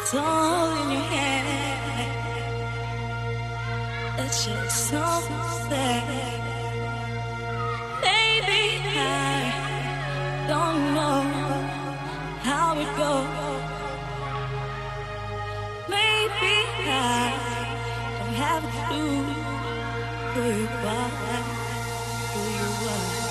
It's all in your head. It's just so sad. Maybe I don't know how it goes. Maybe I don't have a clue who you are, who you are.